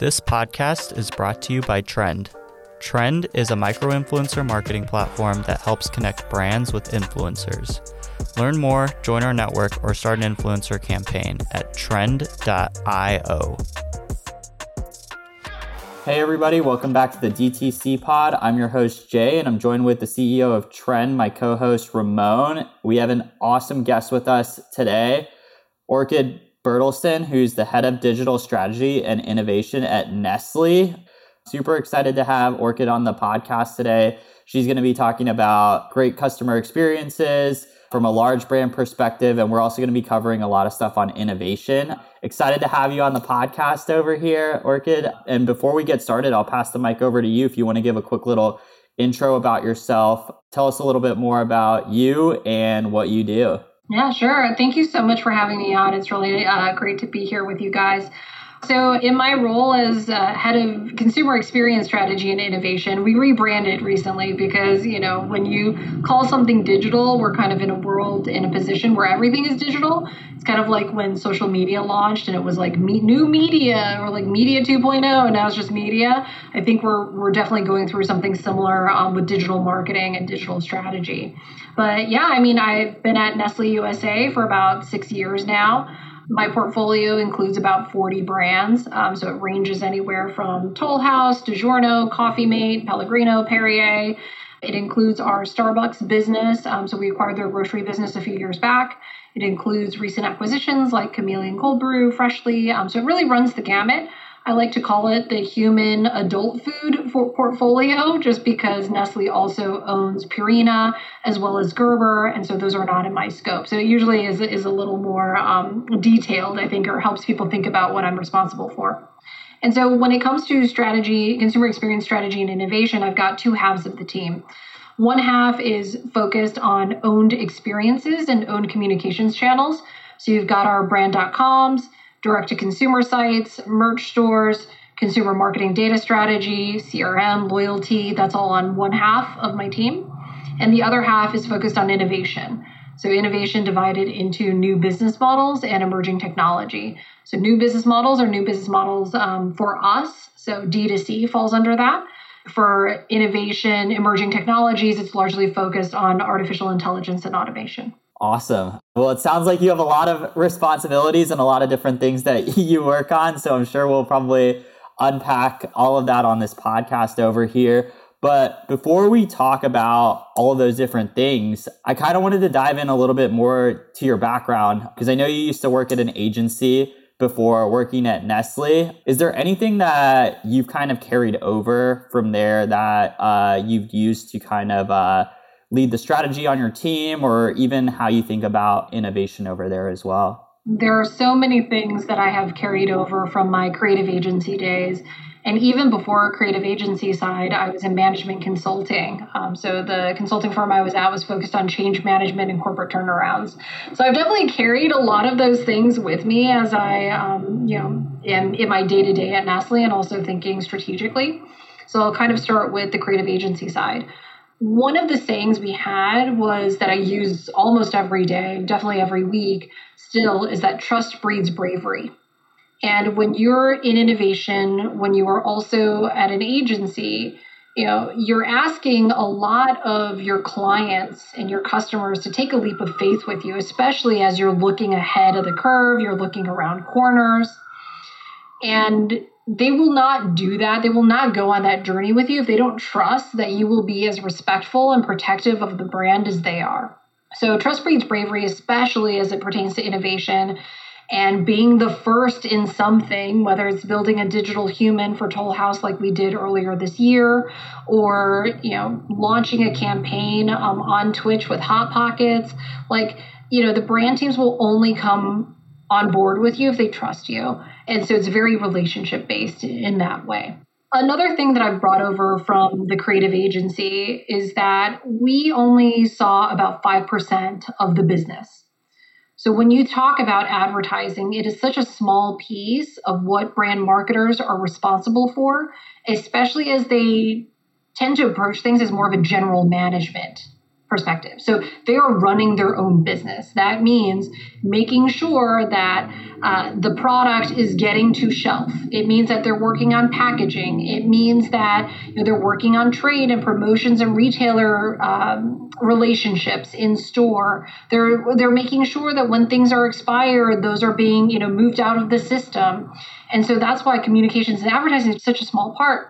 This podcast is brought to you by Trend. Trend is a micro influencer marketing platform that helps connect brands with influencers. Learn more, join our network, or start an influencer campaign at trend.io. Hey, everybody, welcome back to the DTC pod. I'm your host, Jay, and I'm joined with the CEO of Trend, my co host, Ramon. We have an awesome guest with us today, Orchid Bertelsen, who's the head of digital strategy and innovation at Nestle. Super excited to have Orchid on the podcast today. She's going to be talking about great customer experiences from a large brand perspective, and we're also going to be covering a lot of stuff on innovation. Excited to have you on the podcast over here, Orchid. And before we get started, I'll pass the mic over to you if you want to give a quick little intro about yourself. Tell us a little bit more about you and what you do. Yeah, sure. Thank you so much for having me on. It's really uh, great to be here with you guys. So, in my role as uh, head of consumer experience strategy and innovation, we rebranded recently because, you know, when you call something digital, we're kind of in a world, in a position where everything is digital. It's kind of like when social media launched and it was like me- new media or like media 2.0, and now it's just media. I think we're, we're definitely going through something similar um, with digital marketing and digital strategy. But yeah, I mean, I've been at Nestle USA for about six years now. My portfolio includes about 40 brands, um, so it ranges anywhere from Toll House, DiGiorno, Coffee Mate, Pellegrino, Perrier. It includes our Starbucks business, um, so we acquired their grocery business a few years back. It includes recent acquisitions like Chameleon Cold Brew, Freshly, um, so it really runs the gamut. I like to call it the human adult food portfolio just because Nestle also owns Purina as well as Gerber. And so those are not in my scope. So it usually is, is a little more um, detailed, I think, or helps people think about what I'm responsible for. And so when it comes to strategy, consumer experience strategy and innovation, I've got two halves of the team. One half is focused on owned experiences and owned communications channels. So you've got our brand.coms direct to consumer sites, merch stores, consumer marketing data strategy, CRM, loyalty. That's all on one half of my team. And the other half is focused on innovation. So, innovation divided into new business models and emerging technology. So, new business models are new business models um, for us. So, D2C falls under that. For innovation, emerging technologies, it's largely focused on artificial intelligence and automation. Awesome. Well, it sounds like you have a lot of responsibilities and a lot of different things that you work on. So I'm sure we'll probably unpack all of that on this podcast over here. But before we talk about all of those different things, I kind of wanted to dive in a little bit more to your background because I know you used to work at an agency before working at Nestle. Is there anything that you've kind of carried over from there that uh, you've used to kind of uh, lead the strategy on your team or even how you think about innovation over there as well? There are so many things that I have carried over from my creative agency days. And even before creative agency side, I was in management consulting. Um, so the consulting firm I was at was focused on change management and corporate turnarounds. So I've definitely carried a lot of those things with me as I, um, you know, am in my day to day at Nestle and also thinking strategically. So I'll kind of start with the creative agency side one of the sayings we had was that I use almost every day, definitely every week still, is that trust breeds bravery. And when you're in innovation, when you are also at an agency, you know, you're asking a lot of your clients and your customers to take a leap of faith with you, especially as you're looking ahead of the curve, you're looking around corners. And they will not do that. They will not go on that journey with you if they don't trust that you will be as respectful and protective of the brand as they are. So, trust breeds bravery, especially as it pertains to innovation and being the first in something, whether it's building a digital human for Toll House like we did earlier this year, or you know, launching a campaign um, on Twitch with Hot Pockets. Like, you know, the brand teams will only come on board with you if they trust you. And so it's very relationship based in that way. Another thing that I've brought over from the creative agency is that we only saw about 5% of the business. So when you talk about advertising, it is such a small piece of what brand marketers are responsible for, especially as they tend to approach things as more of a general management perspective. So they are running their own business. That means making sure that uh, the product is getting to shelf. It means that they're working on packaging. It means that you know, they're working on trade and promotions and retailer um, relationships in store. They're they're making sure that when things are expired, those are being you know moved out of the system. And so that's why communications and advertising is such a small part.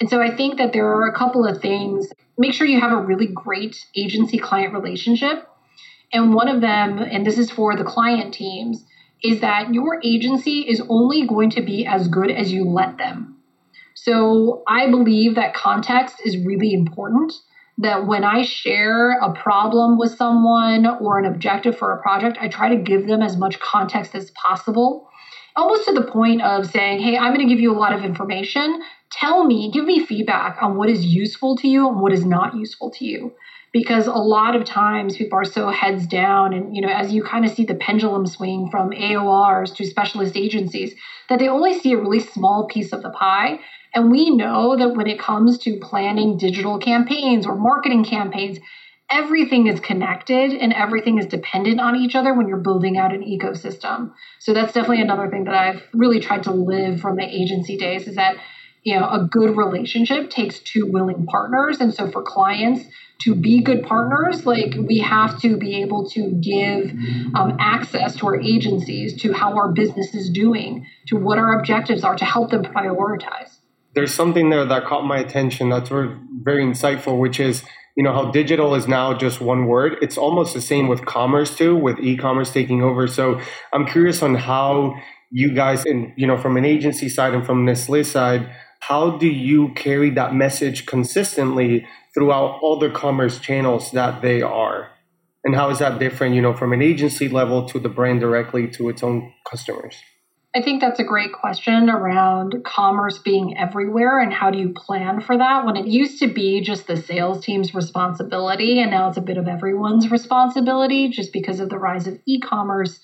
And so I think that there are a couple of things make sure you have a really great agency client relationship. And one of them, and this is for the client teams, is that your agency is only going to be as good as you let them. So I believe that context is really important. That when I share a problem with someone or an objective for a project, I try to give them as much context as possible almost to the point of saying, Hey, I'm going to give you a lot of information. Tell me, give me feedback on what is useful to you and what is not useful to you. Because a lot of times people are so heads down, and you know, as you kind of see the pendulum swing from AORs to specialist agencies, that they only see a really small piece of the pie. And we know that when it comes to planning digital campaigns or marketing campaigns, everything is connected and everything is dependent on each other when you're building out an ecosystem. So that's definitely another thing that I've really tried to live from the agency days is that you know a good relationship takes two willing partners. And so for clients to be good partners like we have to be able to give um, access to our agencies to how our business is doing to what our objectives are to help them prioritize. There's something there that caught my attention that's very, very insightful which is you know how digital is now just one word. It's almost the same with commerce too with e-commerce taking over. So i'm curious on how you guys and you know from an agency side and from nestle side how do you carry that message consistently throughout all the commerce channels that they are? And how is that different you know from an agency level to the brand directly to its own customers? I think that's a great question around commerce being everywhere and how do you plan for that when it used to be just the sales team's responsibility and now it's a bit of everyone's responsibility just because of the rise of e-commerce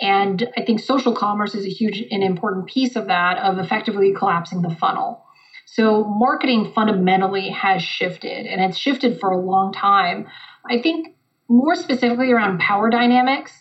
and I think social commerce is a huge and important piece of that of effectively collapsing the funnel. So marketing fundamentally has shifted and it's shifted for a long time. I think more specifically around power dynamics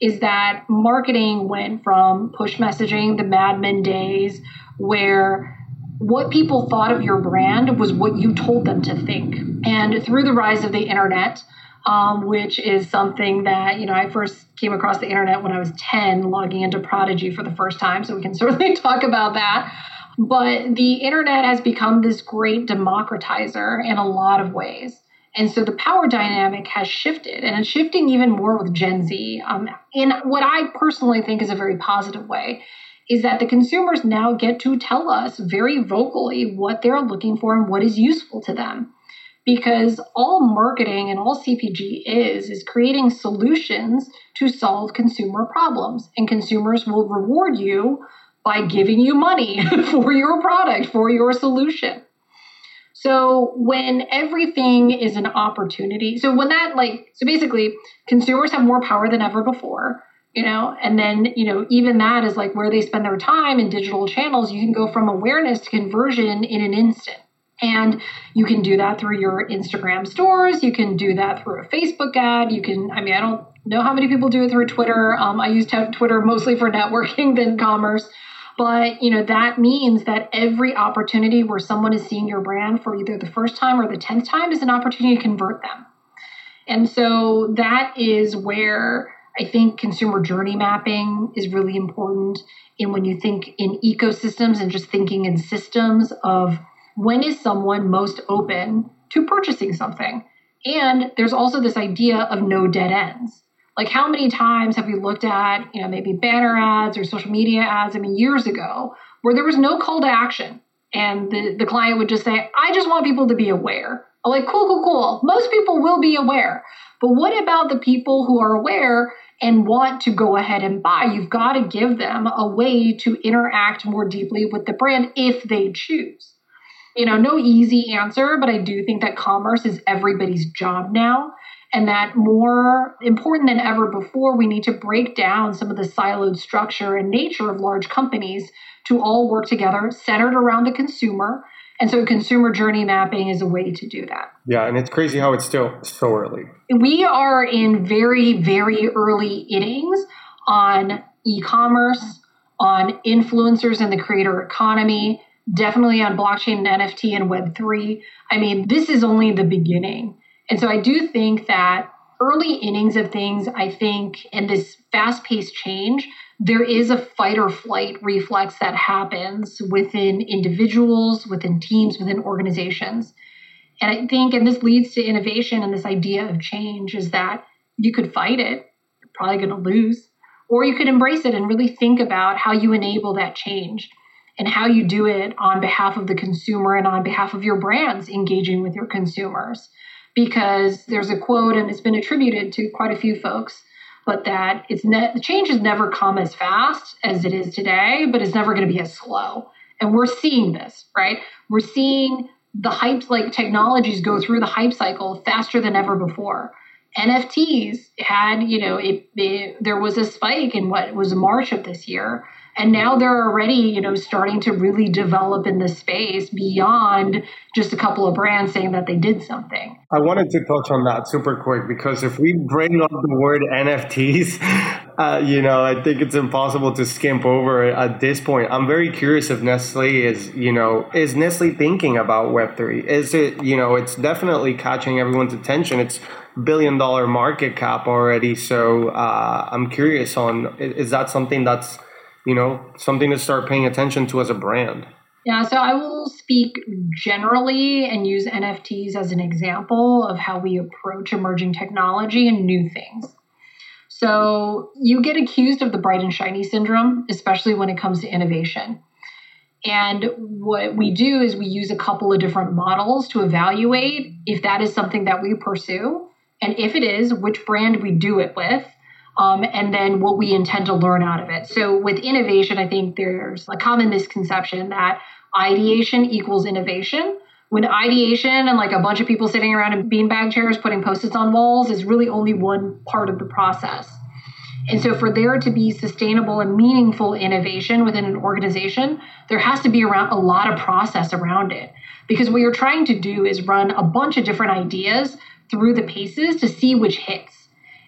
is that marketing went from push messaging, the Mad Men days, where what people thought of your brand was what you told them to think. And through the rise of the internet, um, which is something that, you know, I first came across the internet when I was 10, logging into Prodigy for the first time. So we can certainly talk about that. But the internet has become this great democratizer in a lot of ways. And so the power dynamic has shifted, and it's shifting even more with Gen Z um, in what I personally think is a very positive way. Is that the consumers now get to tell us very vocally what they're looking for and what is useful to them. Because all marketing and all CPG is, is creating solutions to solve consumer problems. And consumers will reward you by giving you money for your product, for your solution. So when everything is an opportunity, so when that like, so basically consumers have more power than ever before, you know, and then, you know, even that is like where they spend their time in digital channels. You can go from awareness to conversion in an instant. And you can do that through your Instagram stores. You can do that through a Facebook ad. You can, I mean, I don't know how many people do it through Twitter. Um, I use Twitter mostly for networking than commerce. But you know that means that every opportunity where someone is seeing your brand for either the first time or the tenth time is an opportunity to convert them. And so that is where I think consumer journey mapping is really important. And when you think in ecosystems and just thinking in systems of when is someone most open to purchasing something? And there's also this idea of no dead ends. Like, how many times have we looked at, you know, maybe banner ads or social media ads, I mean, years ago, where there was no call to action? And the, the client would just say, I just want people to be aware. I'm like, cool, cool, cool. Most people will be aware. But what about the people who are aware and want to go ahead and buy? You've got to give them a way to interact more deeply with the brand if they choose. You know, no easy answer, but I do think that commerce is everybody's job now and that more important than ever before, we need to break down some of the siloed structure and nature of large companies to all work together, centered around the consumer, And so consumer journey mapping is a way to do that. Yeah, and it's crazy how it's still so early. We are in very, very early innings on e commerce, on influencers in the creator economy, definitely on blockchain and NFT and Web3. I mean, this is only the beginning. And so I do think that early innings of things, I think, and this fast paced change there is a fight or flight reflex that happens within individuals, within teams, within organizations. And I think, and this leads to innovation and this idea of change is that you could fight it, you're probably going to lose, or you could embrace it and really think about how you enable that change and how you do it on behalf of the consumer and on behalf of your brands engaging with your consumers. Because there's a quote, and it's been attributed to quite a few folks but that it's ne- the change has never come as fast as it is today, but it's never going to be as slow. And we're seeing this, right? We're seeing the hype, like technologies go through the hype cycle faster than ever before. NFTs had, you know, it, it, there was a spike in what was March of this year, and now they're already you know starting to really develop in the space beyond just a couple of brands saying that they did something. I wanted to touch on that super quick because if we bring up the word nfts uh, you know i think it's impossible to skimp over it at this point. I'm very curious if nestle is you know is nestle thinking about web3 is it you know it's definitely catching everyone's attention. It's billion dollar market cap already. So uh, i'm curious on is that something that's you know, something to start paying attention to as a brand? Yeah, so I will speak generally and use NFTs as an example of how we approach emerging technology and new things. So you get accused of the bright and shiny syndrome, especially when it comes to innovation. And what we do is we use a couple of different models to evaluate if that is something that we pursue. And if it is, which brand we do it with um, and then what we intend to learn out of it. So with innovation, I think there's a common misconception that ideation equals innovation. When ideation and like a bunch of people sitting around in beanbag chairs putting post-its on walls is really only one part of the process. And so for there to be sustainable and meaningful innovation within an organization, there has to be around a lot of process around it. Because what you're trying to do is run a bunch of different ideas through the paces to see which hits.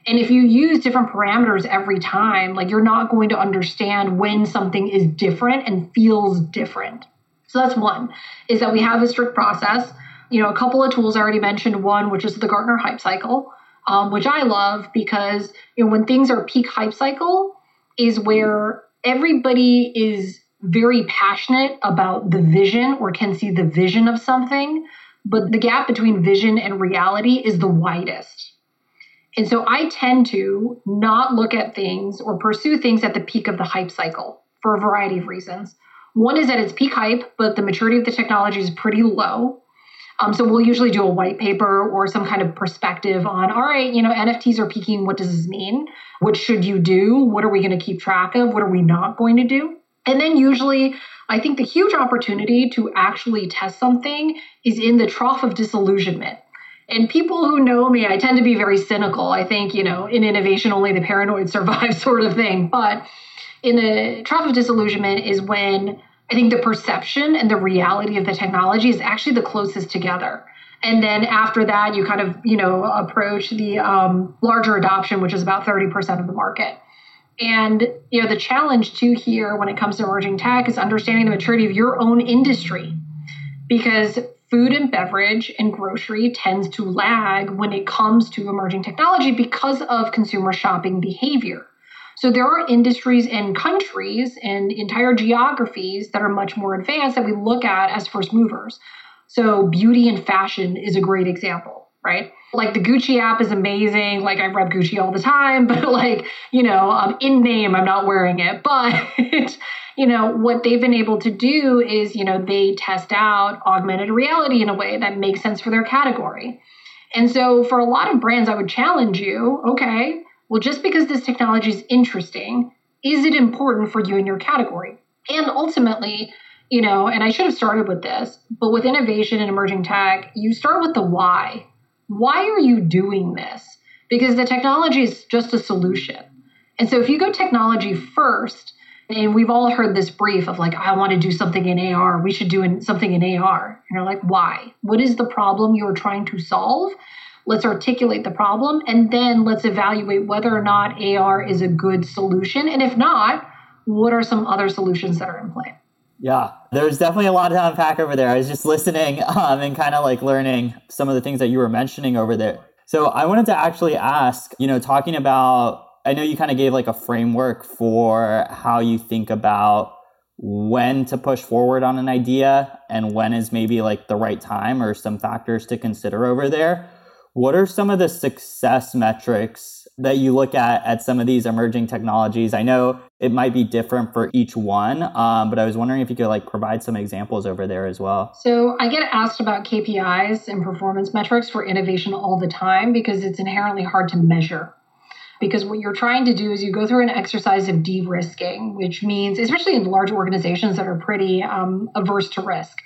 And if you use different parameters every time, like you're not going to understand when something is different and feels different. So that's one, is that we have a strict process. You know, a couple of tools I already mentioned. One, which is the Gartner Hype Cycle, um, which I love because you know when things are peak hype cycle is where everybody is very passionate about the vision or can see the vision of something, but the gap between vision and reality is the widest. And so I tend to not look at things or pursue things at the peak of the hype cycle for a variety of reasons. One is that it's peak hype, but the maturity of the technology is pretty low. Um, so we'll usually do a white paper or some kind of perspective on, all right, you know, NFTs are peaking. What does this mean? What should you do? What are we going to keep track of? What are we not going to do? And then usually, I think the huge opportunity to actually test something is in the trough of disillusionment. And people who know me, I tend to be very cynical. I think, you know, in innovation, only the paranoid survive sort of thing. But in the trough of disillusionment is when I think the perception and the reality of the technology is actually the closest together. And then after that, you kind of, you know, approach the um, larger adoption, which is about 30% of the market. And, you know, the challenge too here when it comes to emerging tech is understanding the maturity of your own industry. Because food and beverage and grocery tends to lag when it comes to emerging technology because of consumer shopping behavior. So there are industries and countries and entire geographies that are much more advanced that we look at as first movers. So beauty and fashion is a great example, right? Like the Gucci app is amazing. Like I rep Gucci all the time, but like, you know, um, in name, I'm not wearing it. But you know, what they've been able to do is, you know, they test out augmented reality in a way that makes sense for their category. And so for a lot of brands, I would challenge you okay, well, just because this technology is interesting, is it important for you in your category? And ultimately, you know, and I should have started with this, but with innovation and emerging tech, you start with the why. Why are you doing this? Because the technology is just a solution. And so if you go technology first, And we've all heard this brief of like, I want to do something in AR. We should do something in AR. And you're like, why? What is the problem you're trying to solve? Let's articulate the problem and then let's evaluate whether or not AR is a good solution. And if not, what are some other solutions that are in play? Yeah, there's definitely a lot to unpack over there. I was just listening um, and kind of like learning some of the things that you were mentioning over there. So I wanted to actually ask, you know, talking about, I know you kind of gave like a framework for how you think about when to push forward on an idea and when is maybe like the right time or some factors to consider over there. What are some of the success metrics that you look at at some of these emerging technologies? I know it might be different for each one, um, but I was wondering if you could like provide some examples over there as well. So I get asked about KPIs and performance metrics for innovation all the time because it's inherently hard to measure. Because what you're trying to do is you go through an exercise of de-risking, which means, especially in large organizations that are pretty um, averse to risk,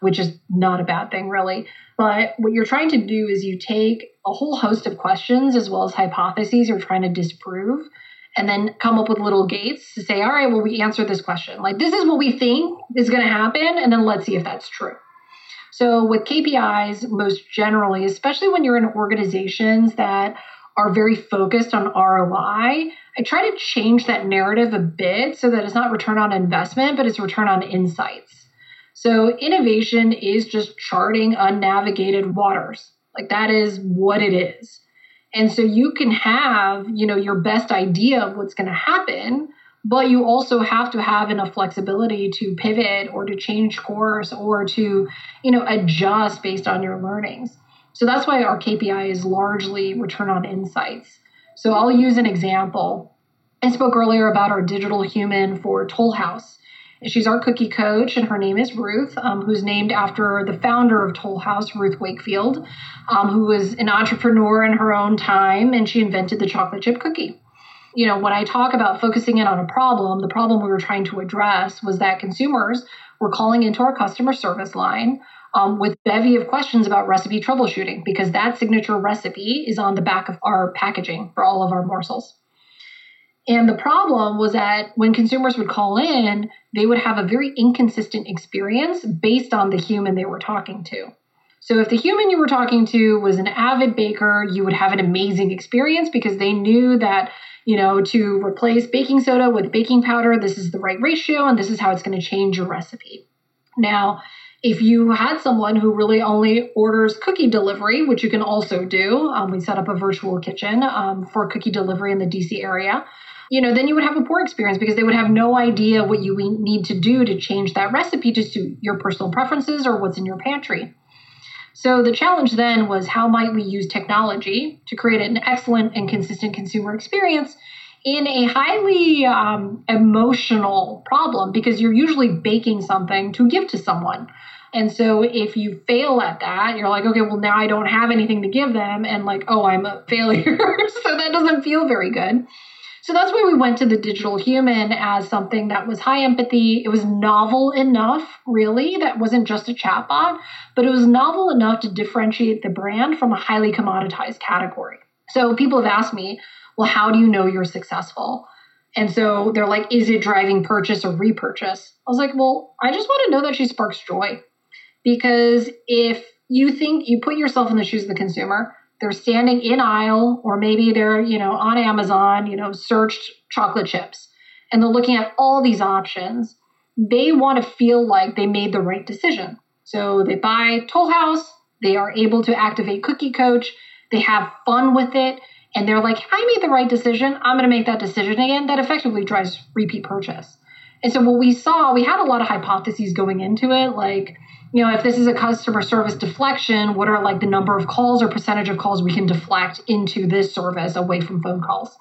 which is not a bad thing, really. But what you're trying to do is you take a whole host of questions as well as hypotheses you're trying to disprove, and then come up with little gates to say, all right, well, we answer this question. Like, this is what we think is going to happen, and then let's see if that's true. So, with KPIs, most generally, especially when you're in organizations that are very focused on ROI, I try to change that narrative a bit so that it's not return on investment, but it's return on insights. So innovation is just charting unnavigated waters. Like that is what it is. And so you can have, you know, your best idea of what's going to happen, but you also have to have enough flexibility to pivot or to change course or to, you know, adjust based on your learnings. So that's why our KPI is largely return on insights. So I'll use an example. I spoke earlier about our digital human for Toll House. She's our cookie coach, and her name is Ruth, um, who's named after the founder of Toll House, Ruth Wakefield, um, who was an entrepreneur in her own time, and she invented the chocolate chip cookie. You know, when I talk about focusing in on a problem, the problem we were trying to address was that consumers were calling into our customer service line um, with bevy of questions about recipe troubleshooting because that signature recipe is on the back of our packaging for all of our morsels. And the problem was that when consumers would call in, they would have a very inconsistent experience based on the human they were talking to. So if the human you were talking to was an avid baker, you would have an amazing experience because they knew that, you know, to replace baking soda with baking powder, this is the right ratio and this is how it's going to change your recipe. Now, if you had someone who really only orders cookie delivery, which you can also do, um, we set up a virtual kitchen um, for cookie delivery in the DC area you know, then you would have a poor experience because they would have no idea what you need to do to change that recipe to suit your personal preferences or what's in your pantry. So the challenge then was how might we use technology to create an excellent and consistent consumer experience in a highly um, emotional problem because you're usually baking something to give to someone. And so if you fail at that, you're like, okay, well, now I don't have anything to give them. And like, oh, I'm a failure. so that doesn't feel very good. So that's why we went to the digital human as something that was high empathy. It was novel enough, really, that wasn't just a chatbot, but it was novel enough to differentiate the brand from a highly commoditized category. So people have asked me, well, how do you know you're successful? And so they're like, is it driving purchase or repurchase? I was like, well, I just want to know that she sparks joy. Because if you think you put yourself in the shoes of the consumer, they're standing in aisle or maybe they're you know on amazon you know searched chocolate chips and they're looking at all these options they want to feel like they made the right decision so they buy toll house they are able to activate cookie coach they have fun with it and they're like i made the right decision i'm going to make that decision again that effectively drives repeat purchase and so what we saw we had a lot of hypotheses going into it like you know, if this is a customer service deflection, what are like the number of calls or percentage of calls we can deflect into this service away from phone calls?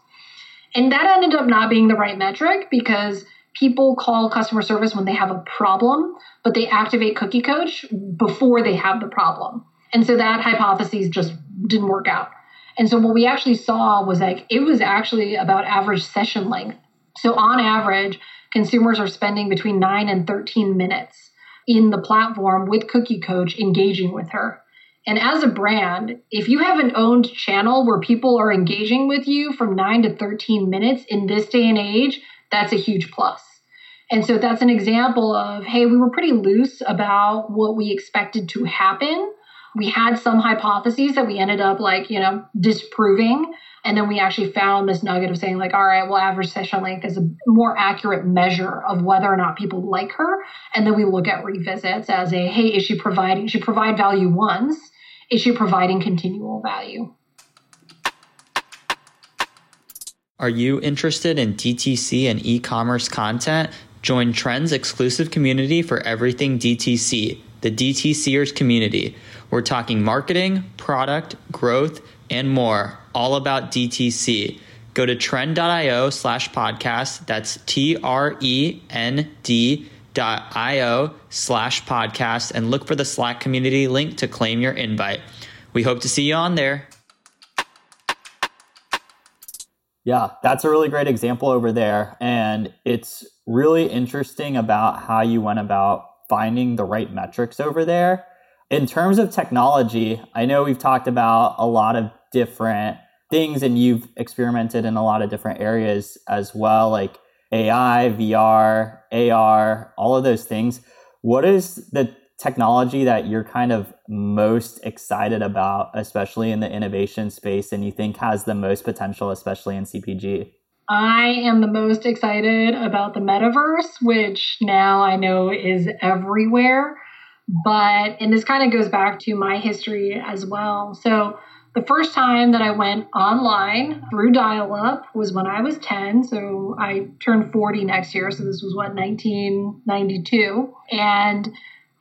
And that ended up not being the right metric because people call customer service when they have a problem, but they activate Cookie Coach before they have the problem. And so that hypothesis just didn't work out. And so what we actually saw was like it was actually about average session length. So on average, consumers are spending between 9 and 13 minutes in the platform with Cookie Coach engaging with her. And as a brand, if you have an owned channel where people are engaging with you from 9 to 13 minutes in this day and age, that's a huge plus. And so that's an example of, hey, we were pretty loose about what we expected to happen. We had some hypotheses that we ended up like, you know, disproving. And then we actually found this nugget of saying, like, all right, well, average session length is a more accurate measure of whether or not people like her. And then we look at revisits as a, hey, is she providing, she provide value once? Is she providing continual value? Are you interested in DTC and e commerce content? Join Trend's exclusive community for everything DTC, the DTCers community. We're talking marketing, product, growth, and more, all about DTC. Go to trend.io slash podcast. That's T R E N D dot io slash podcast and look for the Slack community link to claim your invite. We hope to see you on there. Yeah, that's a really great example over there. And it's really interesting about how you went about finding the right metrics over there. In terms of technology, I know we've talked about a lot of different things and you've experimented in a lot of different areas as well, like AI, VR, AR, all of those things. What is the technology that you're kind of most excited about, especially in the innovation space, and you think has the most potential, especially in CPG? I am the most excited about the metaverse, which now I know is everywhere. But, and this kind of goes back to my history as well. So, the first time that I went online through dial up was when I was 10. So, I turned 40 next year. So, this was what, 1992. And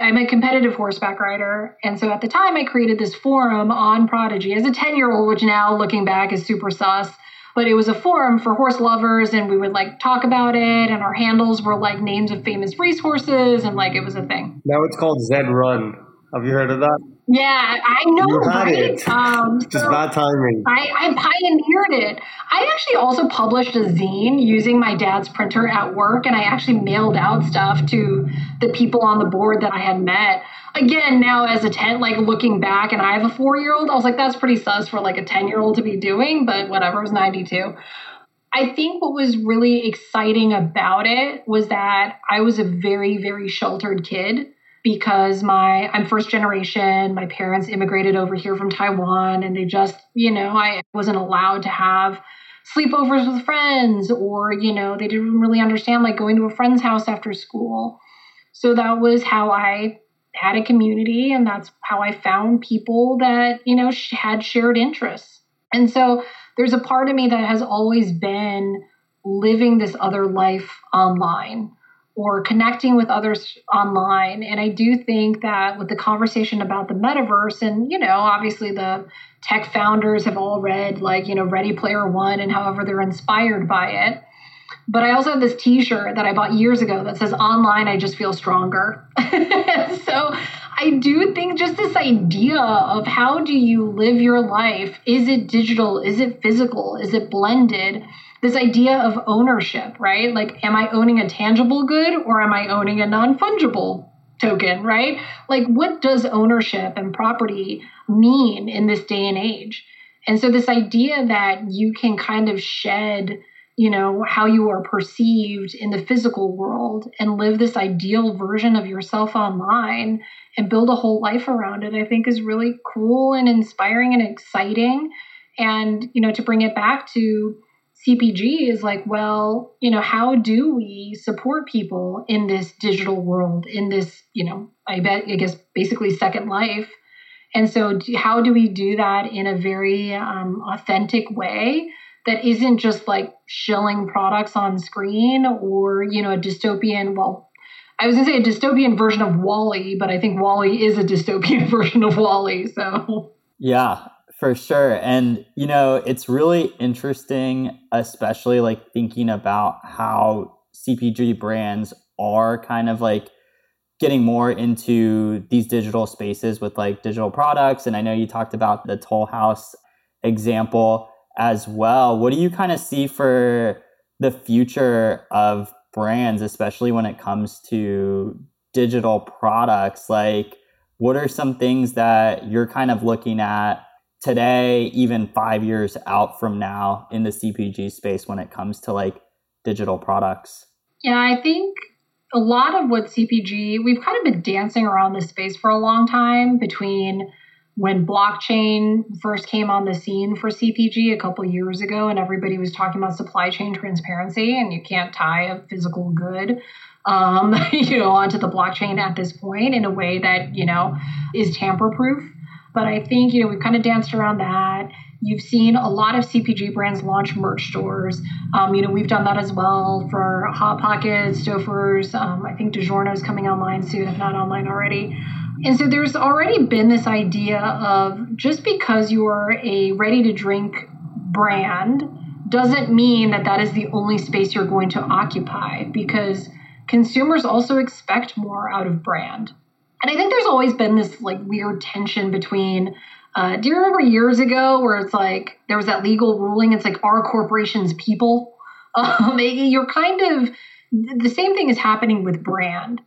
I'm a competitive horseback rider. And so at the time, I created this forum on Prodigy as a 10 year old, which now looking back is super sus. But it was a forum for horse lovers, and we would like talk about it. And our handles were like names of famous racehorses, and like it was a thing. Now it's called Zed Run. Have you heard of that? Yeah, I know, you had right? It. Um, Just so bad timing. I, I pioneered it. I actually also published a zine using my dad's printer at work, and I actually mailed out stuff to the people on the board that I had met. Again, now as a 10, like looking back, and I have a four year old, I was like, that's pretty sus for like a 10 year old to be doing, but whatever, it was 92. I think what was really exciting about it was that I was a very, very sheltered kid because my I'm first generation. My parents immigrated over here from Taiwan and they just, you know, I wasn't allowed to have sleepovers with friends or, you know, they didn't really understand like going to a friend's house after school. So that was how I had a community and that's how I found people that, you know, had shared interests. And so there's a part of me that has always been living this other life online or connecting with others online. And I do think that with the conversation about the metaverse, and, you know, obviously the tech founders have all read, like, you know, Ready Player One and however they're inspired by it. But I also have this t shirt that I bought years ago that says, Online, I just feel stronger. so I do think just this idea of how do you live your life? Is it digital? Is it physical? Is it blended? this idea of ownership, right? Like, am I owning a tangible good or am I owning a non fungible token, right? Like, what does ownership and property mean in this day and age? And so, this idea that you can kind of shed, you know, how you are perceived in the physical world and live this ideal version of yourself online and build a whole life around it, I think is really cool and inspiring and exciting. And, you know, to bring it back to, CPG is like, well, you know, how do we support people in this digital world, in this, you know, I bet, I guess, basically second life? And so, how do we do that in a very um, authentic way that isn't just like shilling products on screen or, you know, a dystopian, well, I was to say a dystopian version of WALL-E, but I think WALL-E is a dystopian version of WALL-E. So, yeah, for sure. And, you know, it's really interesting, especially like thinking about how CPG brands are kind of like getting more into these digital spaces with like digital products. And I know you talked about the Toll House example as well. What do you kind of see for the future of brands, especially when it comes to digital products? Like, what are some things that you're kind of looking at today, even five years out from now in the CPG space when it comes to like digital products? Yeah, I think a lot of what CPG, we've kind of been dancing around this space for a long time between when blockchain first came on the scene for CPG a couple years ago, and everybody was talking about supply chain transparency, and you can't tie a physical good, um, you know, onto the blockchain at this point in a way that you know is tamper-proof. But I think you know we've kind of danced around that. You've seen a lot of CPG brands launch merch stores. Um, you know, we've done that as well for Hot Pockets, Stouffer's. Um, I think DiGiorno is coming online soon, if not online already. And so there's already been this idea of just because you're a ready to drink brand doesn't mean that that is the only space you're going to occupy because consumers also expect more out of brand. And I think there's always been this like weird tension between uh, do you remember years ago where it's like there was that legal ruling? It's like our corporations people. Um, you're kind of the same thing is happening with brand.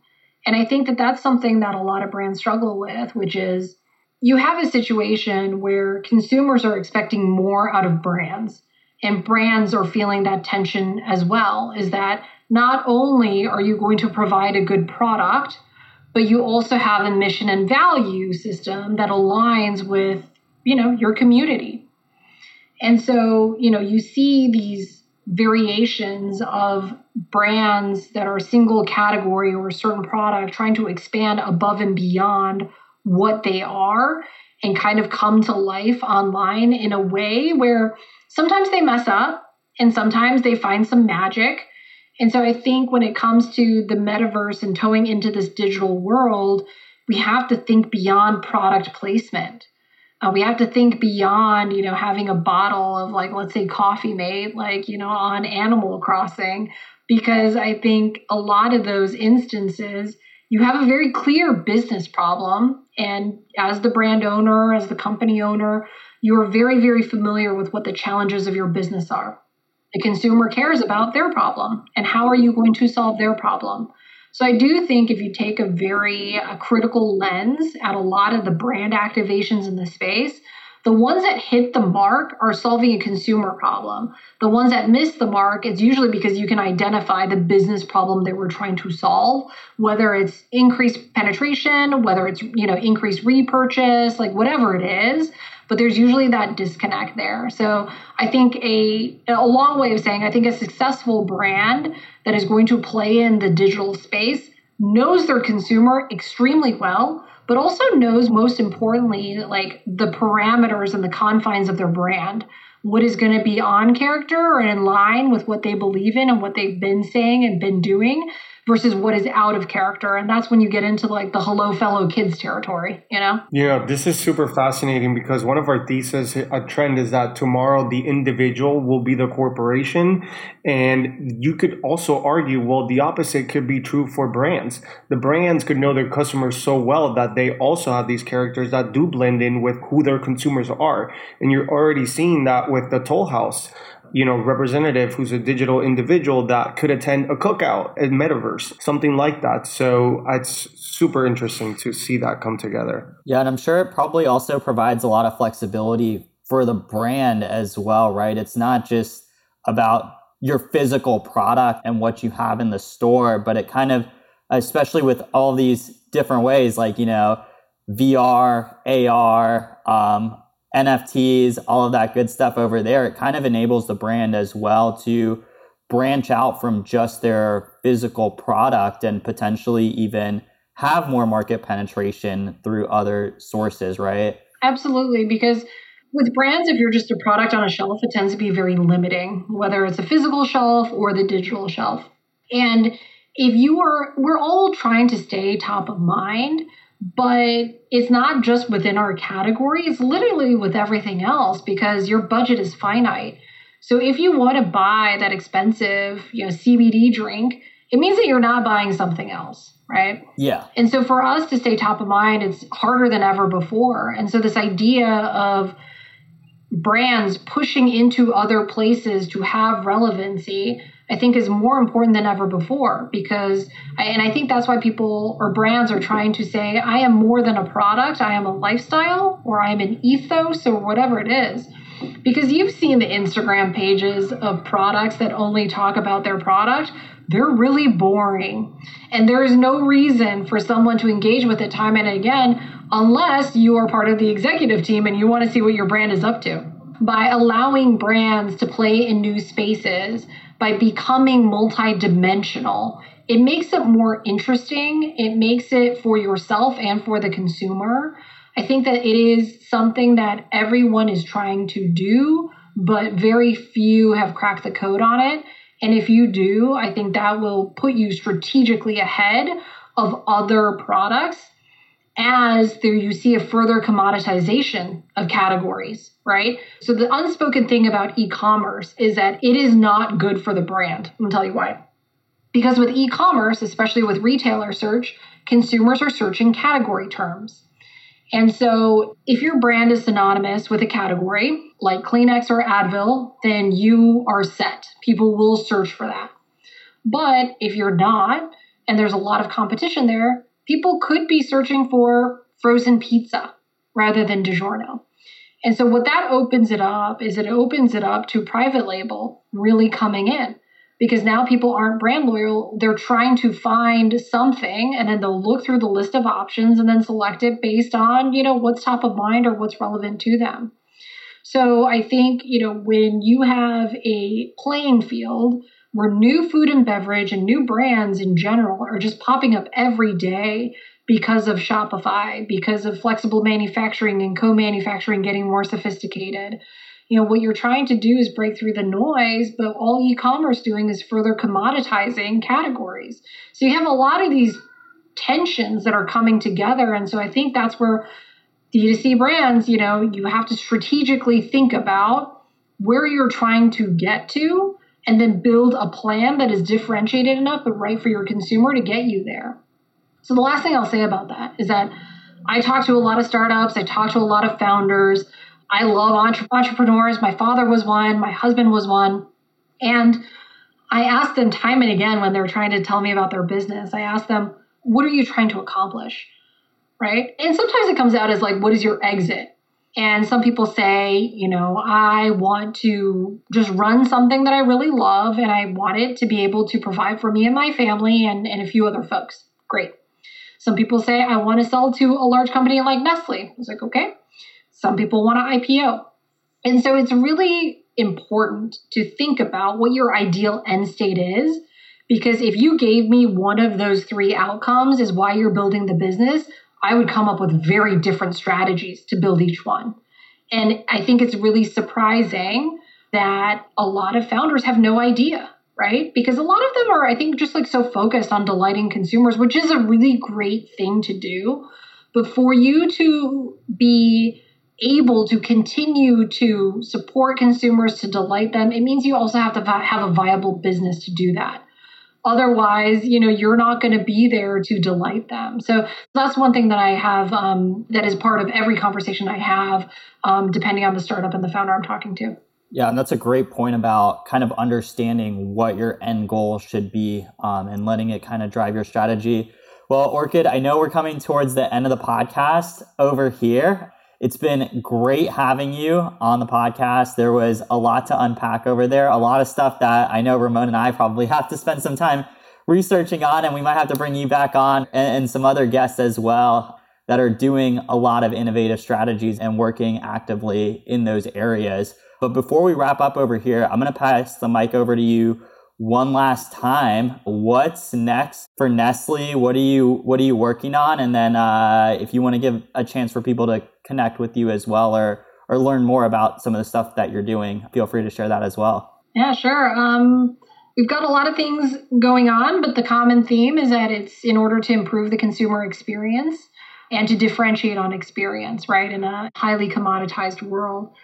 And I think that that's something that a lot of brands struggle with, which is you have a situation where consumers are expecting more out of brands, and brands are feeling that tension as well. Is that not only are you going to provide a good product, but you also have a mission and value system that aligns with, you know, your community. And so, you know, you see these variations of brands that are single category or a certain product trying to expand above and beyond what they are and kind of come to life online in a way where sometimes they mess up and sometimes they find some magic. And so I think when it comes to the metaverse and towing into this digital world, we have to think beyond product placement uh, we have to think beyond, you know, having a bottle of like, let's say, coffee mate, like, you know, on Animal Crossing, because I think a lot of those instances, you have a very clear business problem. And as the brand owner, as the company owner, you are very, very familiar with what the challenges of your business are. The consumer cares about their problem. And how are you going to solve their problem? So I do think if you take a very uh, critical lens at a lot of the brand activations in the space, the ones that hit the mark are solving a consumer problem. The ones that miss the mark, it's usually because you can identify the business problem they were trying to solve, whether it's increased penetration, whether it's, you know, increased repurchase, like whatever it is but there's usually that disconnect there. So I think a a long way of saying I think a successful brand that is going to play in the digital space knows their consumer extremely well, but also knows most importantly like the parameters and the confines of their brand. What is going to be on character and in line with what they believe in and what they've been saying and been doing versus what is out of character. And that's when you get into like the hello fellow kids territory, you know? Yeah, this is super fascinating because one of our thesis, a trend is that tomorrow the individual will be the corporation. And you could also argue, well, the opposite could be true for brands. The brands could know their customers so well that they also have these characters that do blend in with who their consumers are. And you're already seeing that with the Toll House you know, representative who's a digital individual that could attend a cookout in metaverse, something like that. So it's super interesting to see that come together. Yeah, and I'm sure it probably also provides a lot of flexibility for the brand as well, right? It's not just about your physical product and what you have in the store, but it kind of, especially with all these different ways, like, you know, VR, AR, um, NFTs, all of that good stuff over there, it kind of enables the brand as well to branch out from just their physical product and potentially even have more market penetration through other sources, right? Absolutely, because with brands, if you're just a product on a shelf, it tends to be very limiting, whether it's a physical shelf or the digital shelf. And if you are, we're all trying to stay top of mind but it's not just within our category, it's literally with everything else because your budget is finite. So if you want to buy that expensive, you know, CBD drink, it means that you're not buying something else, right? Yeah. And so for us to stay top of mind, it's harder than ever before. And so this idea of brands pushing into other places to have relevancy I think is more important than ever before because, and I think that's why people or brands are trying to say, I am more than a product, I am a lifestyle or I am an ethos or whatever it is. Because you've seen the Instagram pages of products that only talk about their product. They're really boring. And there is no reason for someone to engage with it time and again unless you are part of the executive team and you want to see what your brand is up to. By allowing brands to play in new spaces, by becoming multidimensional, it makes it more interesting. It makes it for yourself and for the consumer. I think that it is something that everyone is trying to do, but very few have cracked the code on it. And if you do, I think that will put you strategically ahead of other products as there you see a further commoditization of categories, right? So the unspoken thing about e-commerce is that it is not good for the brand. Gonna tell you why. Because with e-commerce, especially with retailer search, consumers are searching category terms. And so if your brand is synonymous with a category like Kleenex or Advil, then you are set. People will search for that. But if you're not, and there's a lot of competition there, people could be searching for frozen pizza rather than DiGiorno. And so what that opens it up is it opens it up to private label really coming in because now people aren't brand loyal. They're trying to find something and then they'll look through the list of options and then select it based on, you know, what's top of mind or what's relevant to them. So I think, you know, when you have a playing field where new food and beverage and new brands in general are just popping up every day because of Shopify, because of flexible manufacturing and co-manufacturing getting more sophisticated, you know what you're trying to do is break through the noise but all e-commerce doing is further commoditizing categories. So you have a lot of these tensions that are coming together and so i think that's where d2c brands you know you have to strategically think about where you're trying to get to and then build a plan that is differentiated enough but right for your consumer to get you there so the last thing i'll say about that is that i talk to a lot of startups i talk to a lot of founders I love entre- entrepreneurs. My father was one, my husband was one. And I ask them time and again when they're trying to tell me about their business, I ask them, what are you trying to accomplish? Right. And sometimes it comes out as like, what is your exit? And some people say, you know, I want to just run something that I really love and I want it to be able to provide for me and my family and, and a few other folks. Great. Some people say, I want to sell to a large company like Nestle. I was like, okay, some people want to IPO. And so it's really important to think about what your ideal end state is. Because if you gave me one of those three outcomes is why you're building the business, I would come up with very different strategies to build each one. And I think it's really surprising that a lot of founders have no idea, right? Because a lot of them are, I think, just like so focused on delighting consumers, which is a really great thing to do. But for you to be able to continue to support consumers to delight them it means you also have to have a viable business to do that otherwise you know you're not going to be there to delight them. So that's one thing that i have um, that is part of every conversation i have um, depending on the startup and the founder i'm talking to. Yeah and that's a great point about kind of understanding what your end goal should be um, and letting it kind of drive your strategy. Well orchid i know we're coming towards the end of the podcast over here it's been great having you on the podcast. There was a lot to unpack over there, a lot of stuff that I know Ramon and I probably have to spend some time researching on, and we might have to bring you back on and, and some other guests as well that are doing a lot of innovative strategies and working actively in those areas. But before we wrap up over here, I'm going to pass the mic over to you one last time. What's next for Nestle? What are you What are you working on? And then, uh, if you want to give a chance for people to connect with you as well, or or learn more about some of the stuff that you're doing, feel free to share that as well. Yeah, sure. Um, we've got a lot of things going on, but the common theme is that it's in order to improve the consumer experience and to differentiate on experience, right, in a highly commoditized world.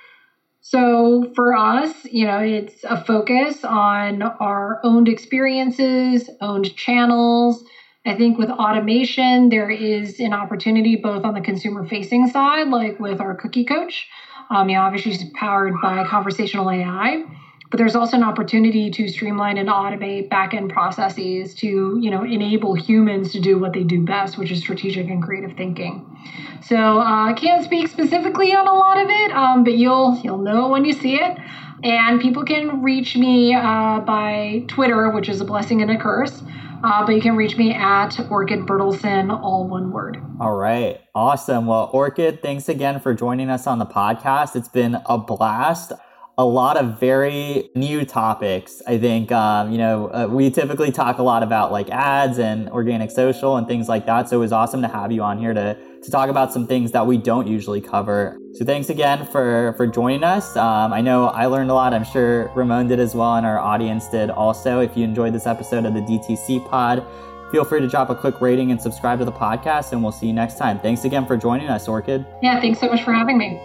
So for us, you know, it's a focus on our owned experiences, owned channels. I think with automation, there is an opportunity both on the consumer facing side, like with our cookie coach. Um, you know, obviously it's powered by conversational AI, but there's also an opportunity to streamline and automate back-end processes to you know enable humans to do what they do best which is strategic and creative thinking so uh, i can't speak specifically on a lot of it um, but you'll you'll know when you see it and people can reach me uh, by twitter which is a blessing and a curse uh, but you can reach me at Orchid Bertelsen, all one word. All right. Awesome. Well, Orchid, thanks again for joining us on the podcast. It's been a blast a lot of very new topics. I think, um, you know, uh, we typically talk a lot about like ads and organic social and things like that. So it was awesome to have you on here to, to talk about some things that we don't usually cover. So thanks again for, for joining us. Um, I know I learned a lot. I'm sure Ramon did as well, and our audience did also. If you enjoyed this episode of the DTC pod, feel free to drop a quick rating and subscribe to the podcast, and we'll see you next time. Thanks again for joining us, Orchid. Yeah, thanks so much for having me.